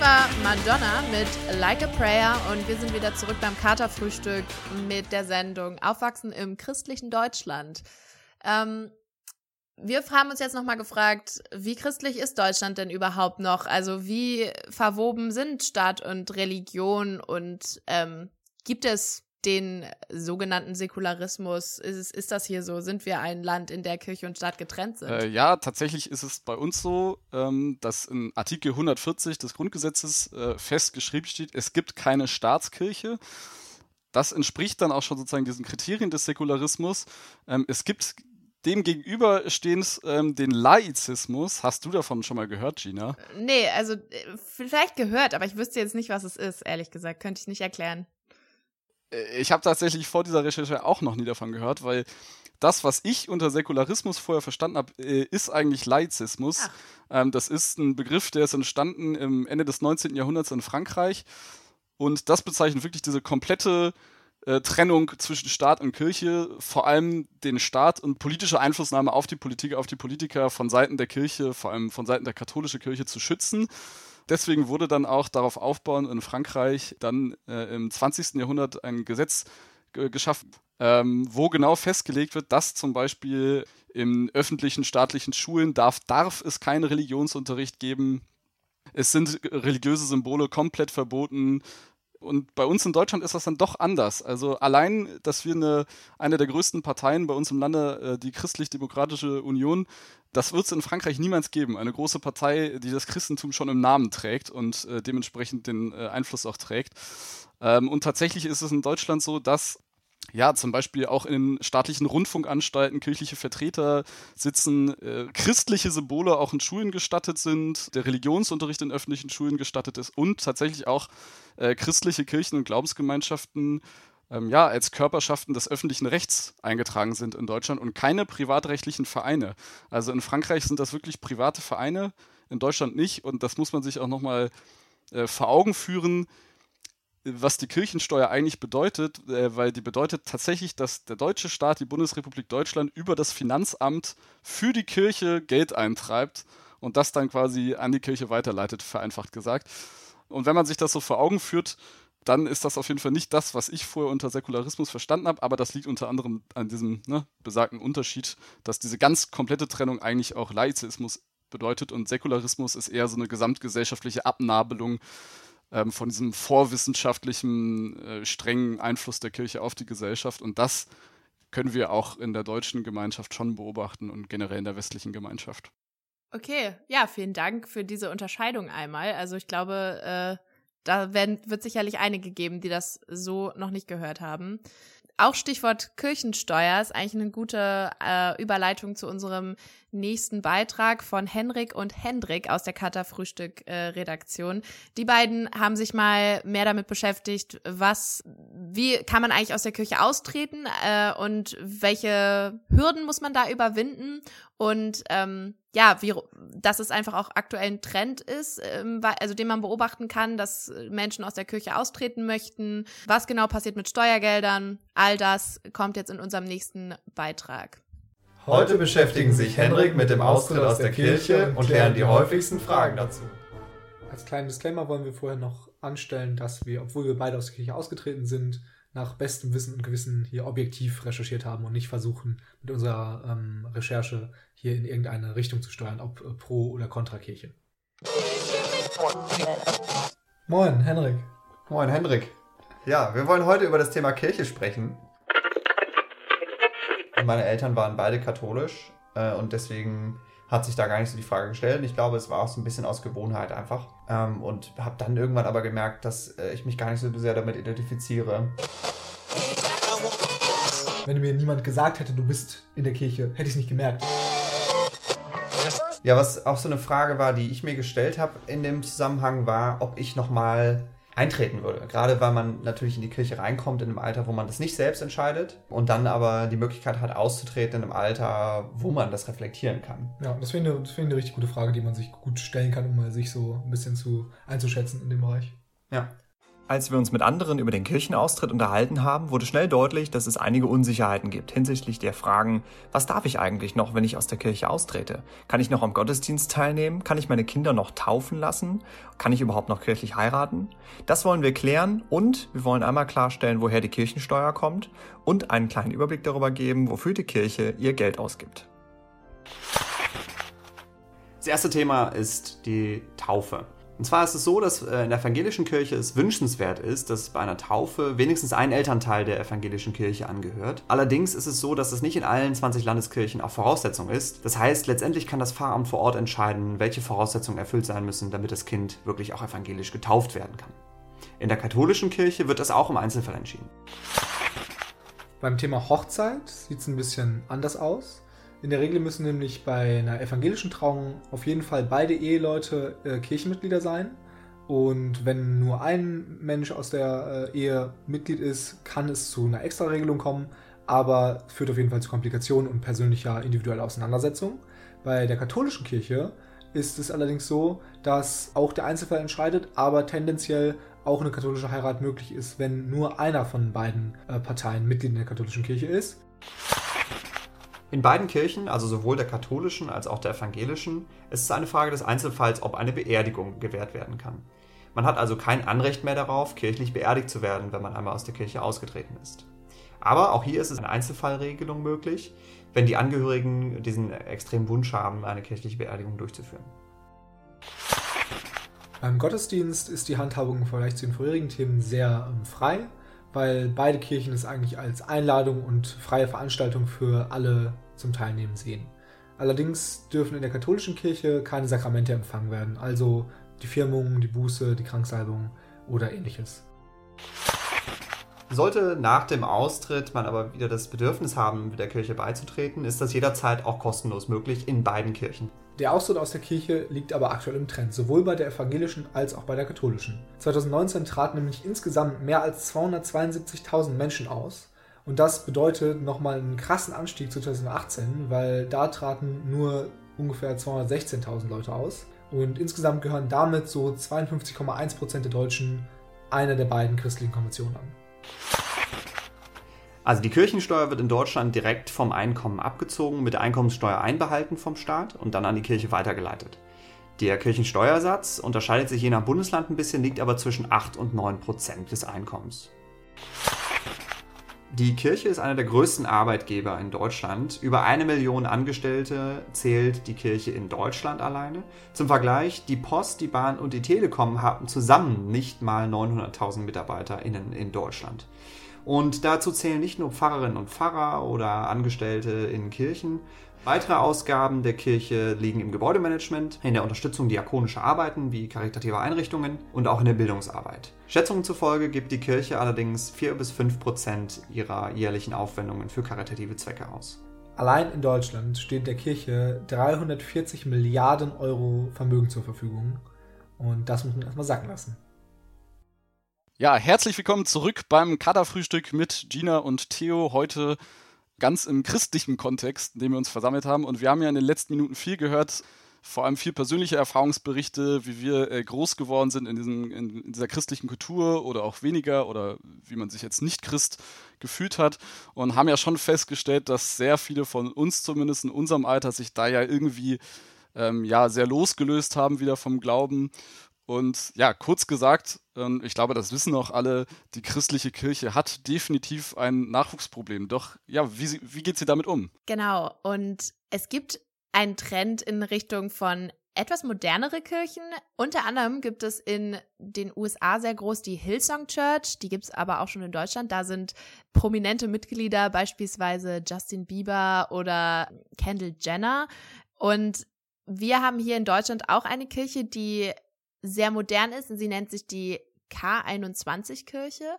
War Madonna mit Like a Prayer und wir sind wieder zurück beim Katerfrühstück mit der Sendung Aufwachsen im christlichen Deutschland. Ähm, wir haben uns jetzt nochmal gefragt, wie christlich ist Deutschland denn überhaupt noch? Also wie verwoben sind Staat und Religion und ähm, gibt es den sogenannten Säkularismus? Ist, ist das hier so? Sind wir ein Land, in der Kirche und Staat getrennt sind? Äh, ja, tatsächlich ist es bei uns so, ähm, dass in Artikel 140 des Grundgesetzes äh, festgeschrieben steht, es gibt keine Staatskirche. Das entspricht dann auch schon sozusagen diesen Kriterien des Säkularismus. Ähm, es gibt dem gegenüberstehend ähm, den Laizismus. Hast du davon schon mal gehört, Gina? Nee, also äh, vielleicht gehört, aber ich wüsste jetzt nicht, was es ist, ehrlich gesagt. Könnte ich nicht erklären. Äh, ich habe tatsächlich vor dieser Recherche auch noch nie davon gehört, weil das, was ich unter Säkularismus vorher verstanden habe, äh, ist eigentlich Laizismus. Ähm, das ist ein Begriff, der ist entstanden im Ende des 19. Jahrhunderts in Frankreich. Und das bezeichnet wirklich diese komplette äh, Trennung zwischen Staat und Kirche, vor allem den Staat und politische Einflussnahme auf die Politik, auf die Politiker von Seiten der Kirche, vor allem von Seiten der katholischen Kirche zu schützen deswegen wurde dann auch darauf aufbauend in Frankreich dann äh, im 20. Jahrhundert ein Gesetz geschaffen, ähm, wo genau festgelegt wird, dass zum Beispiel in öffentlichen staatlichen Schulen darf, darf es keinen Religionsunterricht geben. Es sind religiöse Symbole komplett verboten. Und bei uns in Deutschland ist das dann doch anders. Also allein, dass wir eine, eine der größten Parteien bei uns im Lande, äh, die Christlich-Demokratische Union, das wird es in Frankreich niemals geben. Eine große Partei, die das Christentum schon im Namen trägt und äh, dementsprechend den äh, Einfluss auch trägt. Ähm, und tatsächlich ist es in Deutschland so, dass ja, zum Beispiel auch in staatlichen Rundfunkanstalten kirchliche Vertreter sitzen, äh, christliche Symbole auch in Schulen gestattet sind, der Religionsunterricht in öffentlichen Schulen gestattet ist und tatsächlich auch äh, christliche Kirchen und Glaubensgemeinschaften ähm, ja, als Körperschaften des öffentlichen Rechts eingetragen sind in Deutschland und keine privatrechtlichen Vereine. Also in Frankreich sind das wirklich private Vereine, in Deutschland nicht. Und das muss man sich auch nochmal äh, vor Augen führen, was die Kirchensteuer eigentlich bedeutet, äh, weil die bedeutet tatsächlich, dass der deutsche Staat, die Bundesrepublik Deutschland, über das Finanzamt für die Kirche Geld eintreibt und das dann quasi an die Kirche weiterleitet, vereinfacht gesagt. Und wenn man sich das so vor Augen führt, dann ist das auf jeden Fall nicht das, was ich vorher unter Säkularismus verstanden habe, aber das liegt unter anderem an diesem ne, besagten Unterschied, dass diese ganz komplette Trennung eigentlich auch Laizismus bedeutet und Säkularismus ist eher so eine gesamtgesellschaftliche Abnabelung ähm, von diesem vorwissenschaftlichen, äh, strengen Einfluss der Kirche auf die Gesellschaft und das können wir auch in der deutschen Gemeinschaft schon beobachten und generell in der westlichen Gemeinschaft. Okay, ja, vielen Dank für diese Unterscheidung einmal. Also ich glaube, äh, da werden, wird sicherlich einige geben, die das so noch nicht gehört haben. Auch Stichwort Kirchensteuer ist eigentlich eine gute äh, Überleitung zu unserem nächsten Beitrag von Henrik und Hendrik aus der Kata Frühstück äh, Redaktion. Die beiden haben sich mal mehr damit beschäftigt, was, wie kann man eigentlich aus der Kirche austreten äh, und welche Hürden muss man da überwinden und ähm, ja, wie, dass es einfach auch aktuell ein Trend ist, ähm, also den man beobachten kann, dass Menschen aus der Kirche austreten möchten. Was genau passiert mit Steuergeldern? All das kommt jetzt in unserem nächsten Beitrag. Heute beschäftigen sich Henrik mit dem Austritt aus der Kirche und klären die häufigsten Fragen dazu. Als kleinen Disclaimer wollen wir vorher noch anstellen, dass wir, obwohl wir beide aus der Kirche ausgetreten sind, nach bestem Wissen und Gewissen hier objektiv recherchiert haben und nicht versuchen, mit unserer ähm, Recherche hier in irgendeine Richtung zu steuern, ob äh, pro oder kontra Kirche. Moin, Henrik. Moin, Henrik. Ja, wir wollen heute über das Thema Kirche sprechen meine Eltern waren beide katholisch äh, und deswegen hat sich da gar nicht so die Frage gestellt. Ich glaube, es war auch so ein bisschen aus Gewohnheit einfach. Ähm, und habe dann irgendwann aber gemerkt, dass äh, ich mich gar nicht so sehr damit identifiziere. Wenn mir niemand gesagt hätte, du bist in der Kirche, hätte ich es nicht gemerkt. Ja, was auch so eine Frage war, die ich mir gestellt habe in dem Zusammenhang, war, ob ich nochmal eintreten würde. Gerade weil man natürlich in die Kirche reinkommt in einem Alter, wo man das nicht selbst entscheidet und dann aber die Möglichkeit hat, auszutreten in einem Alter, wo man das reflektieren kann. Ja, das finde ich, find ich eine richtig gute Frage, die man sich gut stellen kann, um mal sich so ein bisschen zu einzuschätzen in dem Bereich. Ja. Als wir uns mit anderen über den Kirchenaustritt unterhalten haben, wurde schnell deutlich, dass es einige Unsicherheiten gibt hinsichtlich der Fragen, was darf ich eigentlich noch, wenn ich aus der Kirche austrete? Kann ich noch am Gottesdienst teilnehmen? Kann ich meine Kinder noch taufen lassen? Kann ich überhaupt noch kirchlich heiraten? Das wollen wir klären und wir wollen einmal klarstellen, woher die Kirchensteuer kommt und einen kleinen Überblick darüber geben, wofür die Kirche ihr Geld ausgibt. Das erste Thema ist die Taufe. Und zwar ist es so, dass äh, in der evangelischen Kirche es wünschenswert ist, dass bei einer Taufe wenigstens ein Elternteil der evangelischen Kirche angehört. Allerdings ist es so, dass es nicht in allen 20 Landeskirchen auch Voraussetzung ist. Das heißt, letztendlich kann das Pfarramt vor Ort entscheiden, welche Voraussetzungen erfüllt sein müssen, damit das Kind wirklich auch evangelisch getauft werden kann. In der katholischen Kirche wird das auch im Einzelfall entschieden. Beim Thema Hochzeit sieht es ein bisschen anders aus. In der Regel müssen nämlich bei einer evangelischen Trauung auf jeden Fall beide Eheleute äh, Kirchenmitglieder sein. Und wenn nur ein Mensch aus der äh, Ehe Mitglied ist, kann es zu einer Extraregelung kommen, aber führt auf jeden Fall zu Komplikationen und persönlicher individueller Auseinandersetzung. Bei der katholischen Kirche ist es allerdings so, dass auch der Einzelfall entscheidet, aber tendenziell auch eine katholische Heirat möglich ist, wenn nur einer von beiden äh, Parteien Mitglied in der katholischen Kirche ist. In beiden Kirchen, also sowohl der katholischen als auch der evangelischen, ist es eine Frage des Einzelfalls, ob eine Beerdigung gewährt werden kann. Man hat also kein Anrecht mehr darauf, kirchlich beerdigt zu werden, wenn man einmal aus der Kirche ausgetreten ist. Aber auch hier ist es eine Einzelfallregelung möglich, wenn die Angehörigen diesen extremen Wunsch haben, eine kirchliche Beerdigung durchzuführen. Beim Gottesdienst ist die Handhabung im Vergleich zu den vorherigen Themen sehr ähm, frei weil beide Kirchen es eigentlich als Einladung und freie Veranstaltung für alle zum Teilnehmen sehen. Allerdings dürfen in der katholischen Kirche keine Sakramente empfangen werden, also die Firmung, die Buße, die Kranksalbung oder ähnliches. Sollte nach dem Austritt man aber wieder das Bedürfnis haben, der Kirche beizutreten, ist das jederzeit auch kostenlos möglich in beiden Kirchen. Der Austritt aus der Kirche liegt aber aktuell im Trend, sowohl bei der evangelischen als auch bei der katholischen. 2019 traten nämlich insgesamt mehr als 272.000 Menschen aus. Und das bedeutet nochmal einen krassen Anstieg zu 2018, weil da traten nur ungefähr 216.000 Leute aus. Und insgesamt gehören damit so 52,1% der Deutschen einer der beiden christlichen Konventionen an. Also die Kirchensteuer wird in Deutschland direkt vom Einkommen abgezogen, mit der Einkommenssteuer einbehalten vom Staat und dann an die Kirche weitergeleitet. Der Kirchensteuersatz unterscheidet sich je nach Bundesland ein bisschen, liegt aber zwischen 8 und 9 Prozent des Einkommens. Die Kirche ist einer der größten Arbeitgeber in Deutschland. Über eine Million Angestellte zählt die Kirche in Deutschland alleine. Zum Vergleich, die Post, die Bahn und die Telekom haben zusammen nicht mal 900.000 MitarbeiterInnen in Deutschland. Und dazu zählen nicht nur Pfarrerinnen und Pfarrer oder Angestellte in Kirchen, Weitere Ausgaben der Kirche liegen im Gebäudemanagement, in der Unterstützung diakonischer Arbeiten wie karitative Einrichtungen und auch in der Bildungsarbeit. Schätzungen zufolge gibt die Kirche allerdings 4 bis 5 Prozent ihrer jährlichen Aufwendungen für karitative Zwecke aus. Allein in Deutschland steht der Kirche 340 Milliarden Euro Vermögen zur Verfügung. Und das muss man erstmal sacken lassen. Ja, herzlich willkommen zurück beim Kaderfrühstück mit Gina und Theo. Heute ganz im christlichen Kontext, in dem wir uns versammelt haben. Und wir haben ja in den letzten Minuten viel gehört, vor allem viel persönliche Erfahrungsberichte, wie wir äh, groß geworden sind in, diesem, in, in, dieser christlichen Kultur oder auch weniger oder wie man sich jetzt nicht Christ gefühlt hat und haben ja schon festgestellt, dass sehr viele von uns zumindest in unserem Alter sich da ja irgendwie ähm, ja sehr losgelöst haben wieder vom Glauben und ja, kurz gesagt, ähm, ich glaube, das wissen auch alle, die christliche Kirche hat definitiv ein Nachwuchsproblem. Doch ja, wie, wie geht sie damit um? Genau, und es gibt einen Trend in Richtung von etwas modernere Kirchen. Unter anderem gibt es in den USA sehr groß die Hillsong Church, die gibt es aber auch schon in Deutschland. Da sind prominente Mitglieder, beispielsweise Justin Bieber oder Kendall Jenner. Und wir haben hier in Deutschland auch eine Kirche, die sehr modern ist. Sie nennt sich die K21-Kirche.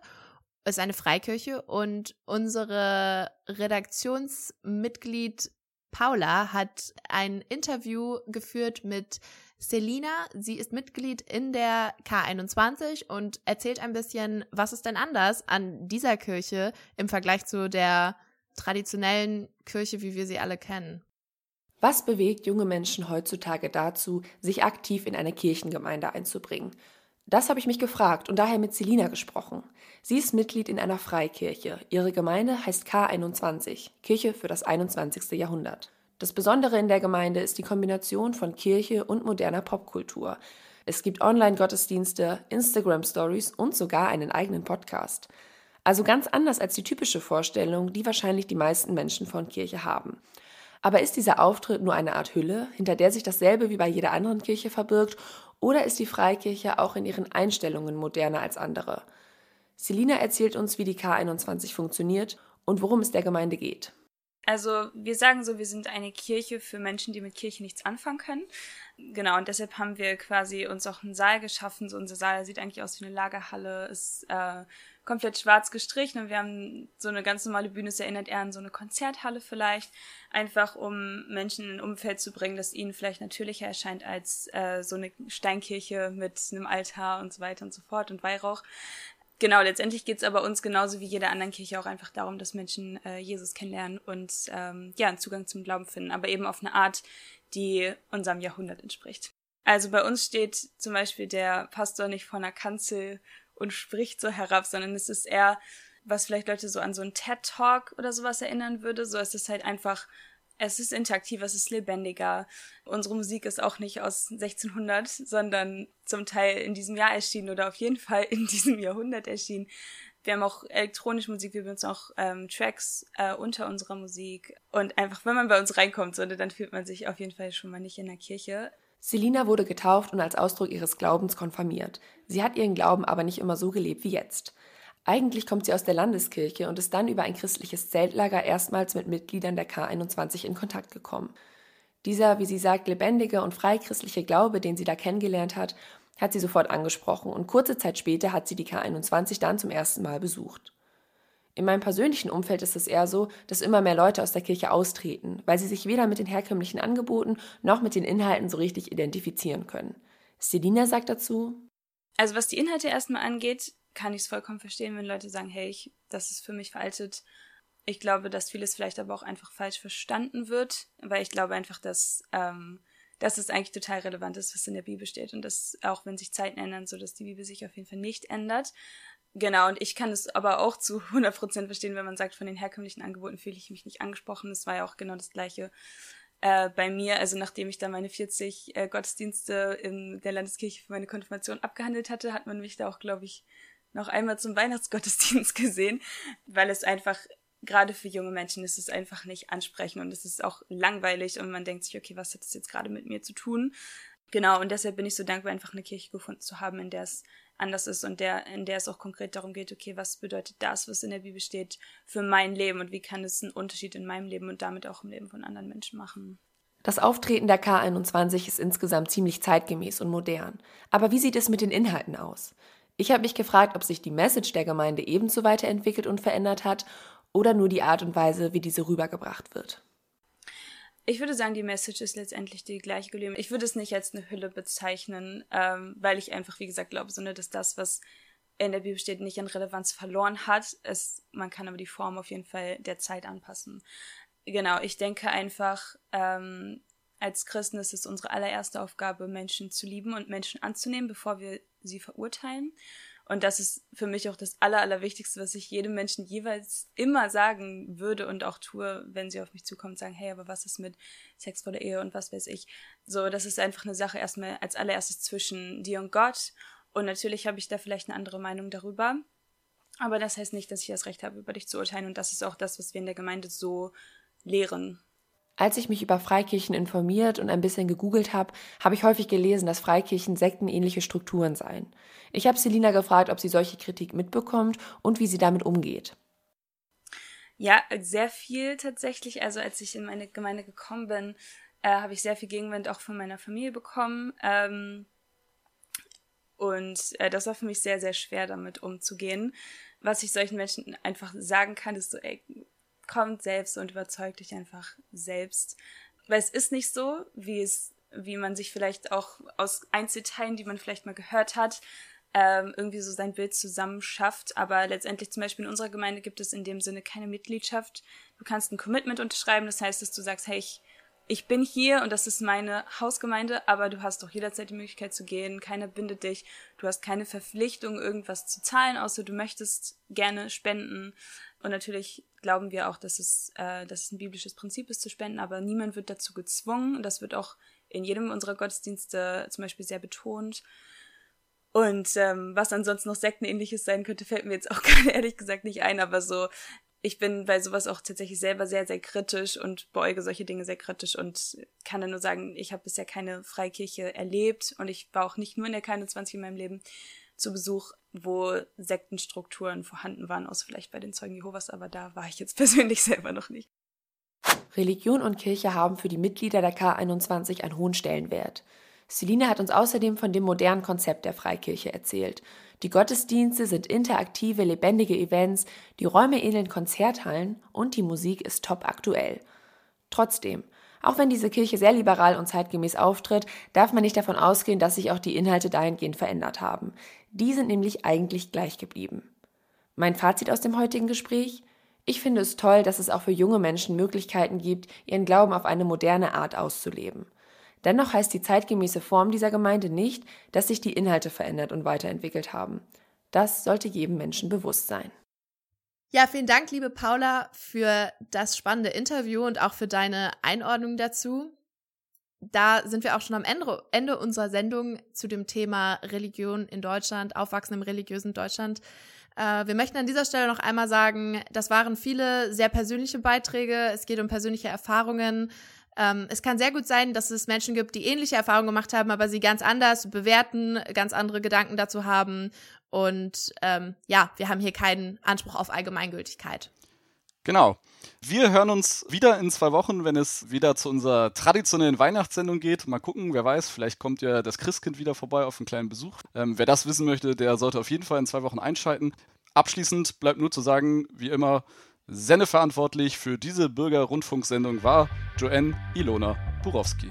Ist eine Freikirche und unsere Redaktionsmitglied Paula hat ein Interview geführt mit Selina. Sie ist Mitglied in der K21 und erzählt ein bisschen, was ist denn anders an dieser Kirche im Vergleich zu der traditionellen Kirche, wie wir sie alle kennen. Was bewegt junge Menschen heutzutage dazu, sich aktiv in eine Kirchengemeinde einzubringen? Das habe ich mich gefragt und daher mit Selina gesprochen. Sie ist Mitglied in einer Freikirche. Ihre Gemeinde heißt K21, Kirche für das 21. Jahrhundert. Das Besondere in der Gemeinde ist die Kombination von Kirche und moderner Popkultur. Es gibt Online-Gottesdienste, Instagram-Stories und sogar einen eigenen Podcast. Also ganz anders als die typische Vorstellung, die wahrscheinlich die meisten Menschen von Kirche haben. Aber ist dieser Auftritt nur eine Art Hülle, hinter der sich dasselbe wie bei jeder anderen Kirche verbirgt, oder ist die Freikirche auch in ihren Einstellungen moderner als andere? Selina erzählt uns, wie die K21 funktioniert und worum es der Gemeinde geht. Also wir sagen so, wir sind eine Kirche für Menschen, die mit Kirche nichts anfangen können. Genau, und deshalb haben wir quasi uns auch einen Saal geschaffen. So unser Saal sieht eigentlich aus wie eine Lagerhalle, ist äh, komplett schwarz gestrichen und wir haben so eine ganz normale Bühne, es erinnert eher an so eine Konzerthalle vielleicht, einfach um Menschen in ein Umfeld zu bringen, das ihnen vielleicht natürlicher erscheint als äh, so eine Steinkirche mit einem Altar und so weiter und so fort und Weihrauch. Genau, letztendlich geht es aber uns genauso wie jeder anderen Kirche auch einfach darum, dass Menschen äh, Jesus kennenlernen und ähm, ja, einen Zugang zum Glauben finden, aber eben auf eine Art, die unserem Jahrhundert entspricht. Also bei uns steht zum Beispiel der Pastor nicht vor einer Kanzel und spricht so herab, sondern es ist eher, was vielleicht Leute so an so einen TED-Talk oder sowas erinnern würde. So es ist halt einfach, es ist interaktiver, es ist lebendiger. Unsere Musik ist auch nicht aus 1600, sondern zum Teil in diesem Jahr erschienen oder auf jeden Fall in (laughs) diesem Jahrhundert erschienen. Wir haben auch elektronische Musik, wir benutzen auch ähm, Tracks äh, unter unserer Musik. Und einfach, wenn man bei uns reinkommt, so, dann fühlt man sich auf jeden Fall schon mal nicht in der Kirche. Selina wurde getauft und als Ausdruck ihres Glaubens konfirmiert. Sie hat ihren Glauben aber nicht immer so gelebt wie jetzt. Eigentlich kommt sie aus der Landeskirche und ist dann über ein christliches Zeltlager erstmals mit Mitgliedern der K21 in Kontakt gekommen. Dieser, wie sie sagt, lebendige und freichristliche Glaube, den sie da kennengelernt hat, hat sie sofort angesprochen und kurze Zeit später hat sie die K21 dann zum ersten Mal besucht. In meinem persönlichen Umfeld ist es eher so, dass immer mehr Leute aus der Kirche austreten, weil sie sich weder mit den herkömmlichen Angeboten noch mit den Inhalten so richtig identifizieren können. Selina sagt dazu: Also, was die Inhalte erstmal angeht, kann ich es vollkommen verstehen, wenn Leute sagen, hey, ich, das ist für mich veraltet. Ich glaube, dass vieles vielleicht aber auch einfach falsch verstanden wird, weil ich glaube einfach, dass, ähm, dass es eigentlich total relevant ist, was in der Bibel steht und dass auch wenn sich Zeiten ändern, so dass die Bibel sich auf jeden Fall nicht ändert. Genau, und ich kann es aber auch zu 100% verstehen, wenn man sagt, von den herkömmlichen Angeboten fühle ich mich nicht angesprochen. Das war ja auch genau das Gleiche äh, bei mir. Also nachdem ich da meine 40 äh, Gottesdienste in der Landeskirche für meine Konfirmation abgehandelt hatte, hat man mich da auch, glaube ich, noch einmal zum Weihnachtsgottesdienst (laughs) gesehen, weil es einfach gerade für junge Menschen ist es einfach nicht ansprechend und es ist auch langweilig und man denkt sich, okay, was hat das jetzt gerade mit mir zu tun? Genau, und deshalb bin ich so dankbar, einfach eine Kirche gefunden zu haben, in der es anders ist und der, in der es auch konkret darum geht, okay, was bedeutet das, was in der Bibel steht, für mein Leben und wie kann es einen Unterschied in meinem Leben und damit auch im Leben von anderen Menschen machen. Das Auftreten der K21 ist insgesamt ziemlich zeitgemäß und modern. Aber wie sieht es mit den Inhalten aus? Ich habe mich gefragt, ob sich die Message der Gemeinde ebenso weiterentwickelt und verändert hat oder nur die Art und Weise, wie diese rübergebracht wird. Ich würde sagen, die Message ist letztendlich die gleiche geblieben. Ich würde es nicht als eine Hülle bezeichnen, ähm, weil ich einfach, wie gesagt, glaube, sondern dass das, was in der Bibel steht, nicht an Relevanz verloren hat. Es, man kann aber die Form auf jeden Fall der Zeit anpassen. Genau, ich denke einfach, ähm, als Christen ist es unsere allererste Aufgabe, Menschen zu lieben und Menschen anzunehmen, bevor wir sie verurteilen. Und das ist für mich auch das Aller, Allerwichtigste, was ich jedem Menschen jeweils immer sagen würde und auch tue, wenn sie auf mich zukommen und sagen, hey, aber was ist mit Sex vor der Ehe und was weiß ich. So, das ist einfach eine Sache erstmal als allererstes zwischen dir und Gott. Und natürlich habe ich da vielleicht eine andere Meinung darüber. Aber das heißt nicht, dass ich das Recht habe, über dich zu urteilen. Und das ist auch das, was wir in der Gemeinde so lehren. Als ich mich über Freikirchen informiert und ein bisschen gegoogelt habe, habe ich häufig gelesen, dass Freikirchen sektenähnliche Strukturen seien. Ich habe Selina gefragt, ob sie solche Kritik mitbekommt und wie sie damit umgeht. Ja, sehr viel tatsächlich. Also als ich in meine Gemeinde gekommen bin, äh, habe ich sehr viel Gegenwind auch von meiner Familie bekommen. Ähm, und äh, das war für mich sehr, sehr schwer, damit umzugehen. Was ich solchen Menschen einfach sagen kann, ist so, ey, kommt selbst und überzeugt dich einfach selbst. Weil es ist nicht so, wie es, wie man sich vielleicht auch aus Einzelteilen, die man vielleicht mal gehört hat, ähm, irgendwie so sein Bild zusammenschafft. Aber letztendlich zum Beispiel in unserer Gemeinde gibt es in dem Sinne keine Mitgliedschaft. Du kannst ein Commitment unterschreiben, das heißt, dass du sagst, hey, ich ich bin hier und das ist meine Hausgemeinde, aber du hast doch jederzeit die Möglichkeit zu gehen, keiner bindet dich, du hast keine Verpflichtung, irgendwas zu zahlen, außer du möchtest gerne spenden. Und natürlich glauben wir auch, dass es, äh, dass es ein biblisches Prinzip ist zu spenden, aber niemand wird dazu gezwungen. Und das wird auch in jedem unserer Gottesdienste zum Beispiel sehr betont. Und ähm, was ansonsten noch Sektenähnliches sein könnte, fällt mir jetzt auch (laughs) gerade ehrlich gesagt nicht ein, aber so ich bin bei sowas auch tatsächlich selber sehr, sehr kritisch und beäuge solche Dinge sehr kritisch und kann dann nur sagen, ich habe bisher keine Freikirche erlebt und ich war auch nicht nur in der K21 in meinem Leben zu Besuch, wo Sektenstrukturen vorhanden waren, außer vielleicht bei den Zeugen Jehovas, aber da war ich jetzt (laughs) persönlich selber noch nicht. Religion und Kirche haben für die Mitglieder der K21 einen hohen Stellenwert. Celine hat uns außerdem von dem modernen Konzept der Freikirche erzählt die Gottesdienste sind interaktive, lebendige Events, die Räume ähneln Konzerthallen und die Musik ist top aktuell. Trotzdem, auch wenn diese Kirche sehr liberal und zeitgemäß auftritt, darf man nicht davon ausgehen, dass sich auch die Inhalte dahingehend verändert haben. Die sind nämlich eigentlich gleich geblieben. Mein Fazit aus dem heutigen Gespräch? Ich finde es toll, dass es auch für junge Menschen Möglichkeiten gibt, ihren Glauben auf eine moderne Art auszuleben. Dennoch heißt die zeitgemäße Form dieser Gemeinde nicht, dass sich die Inhalte verändert und weiterentwickelt haben. Das sollte jedem Menschen bewusst sein. Ja, vielen Dank, liebe Paula, für das spannende Interview und auch für deine Einordnung dazu. Da sind wir auch schon am Ende, Ende unserer Sendung zu dem Thema Religion in Deutschland, Aufwachsen im religiösen Deutschland. Äh, wir möchten an dieser Stelle noch einmal sagen, das waren viele sehr persönliche Beiträge. Es geht um persönliche Erfahrungen, ähm, es kann sehr gut sein, dass es Menschen gibt, die ähnliche Erfahrungen gemacht haben, aber sie ganz anders bewerten, ganz andere Gedanken dazu haben. Und ähm, ja, wir haben hier keinen Anspruch auf Allgemeingültigkeit. Genau. Wir hören uns wieder in zwei Wochen, wenn es wieder zu unserer traditionellen Weihnachtssendung geht. Mal gucken, wer weiß, vielleicht kommt ja das Christkind wieder vorbei auf einen kleinen Besuch. Ähm, wer das wissen möchte, der sollte auf jeden Fall in zwei Wochen einschalten. Abschließend bleibt nur zu sagen, wie immer, sendeverantwortlich für diese Bürgerrundfunksendung war Joanne Ilona Burowski.